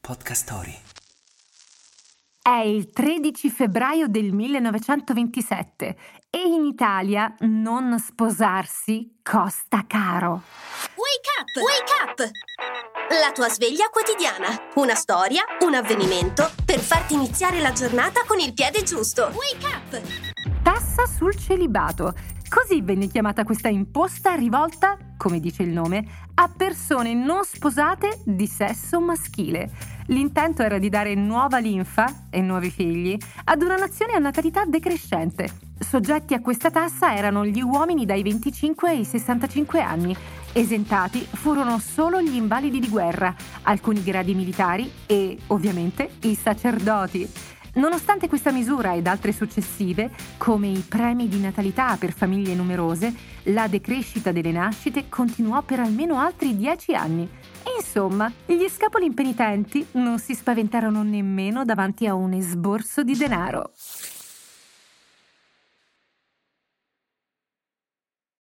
Podcast Story. È il 13 febbraio del 1927 e in Italia non sposarsi costa caro. Wake up! Wake up! La tua sveglia quotidiana. Una storia, un avvenimento per farti iniziare la giornata con il piede giusto. Wake up! Tassa sul celibato. Così venne chiamata questa imposta rivolta, come dice il nome, a persone non sposate di sesso maschile. L'intento era di dare nuova linfa e nuovi figli ad una nazione a natalità decrescente. Soggetti a questa tassa erano gli uomini dai 25 ai 65 anni. Esentati furono solo gli invalidi di guerra, alcuni gradi militari e, ovviamente, i sacerdoti. Nonostante questa misura ed altre successive, come i premi di natalità per famiglie numerose, la decrescita delle nascite continuò per almeno altri dieci anni. Insomma, gli scapoli impenitenti non si spaventarono nemmeno davanti a un esborso di denaro.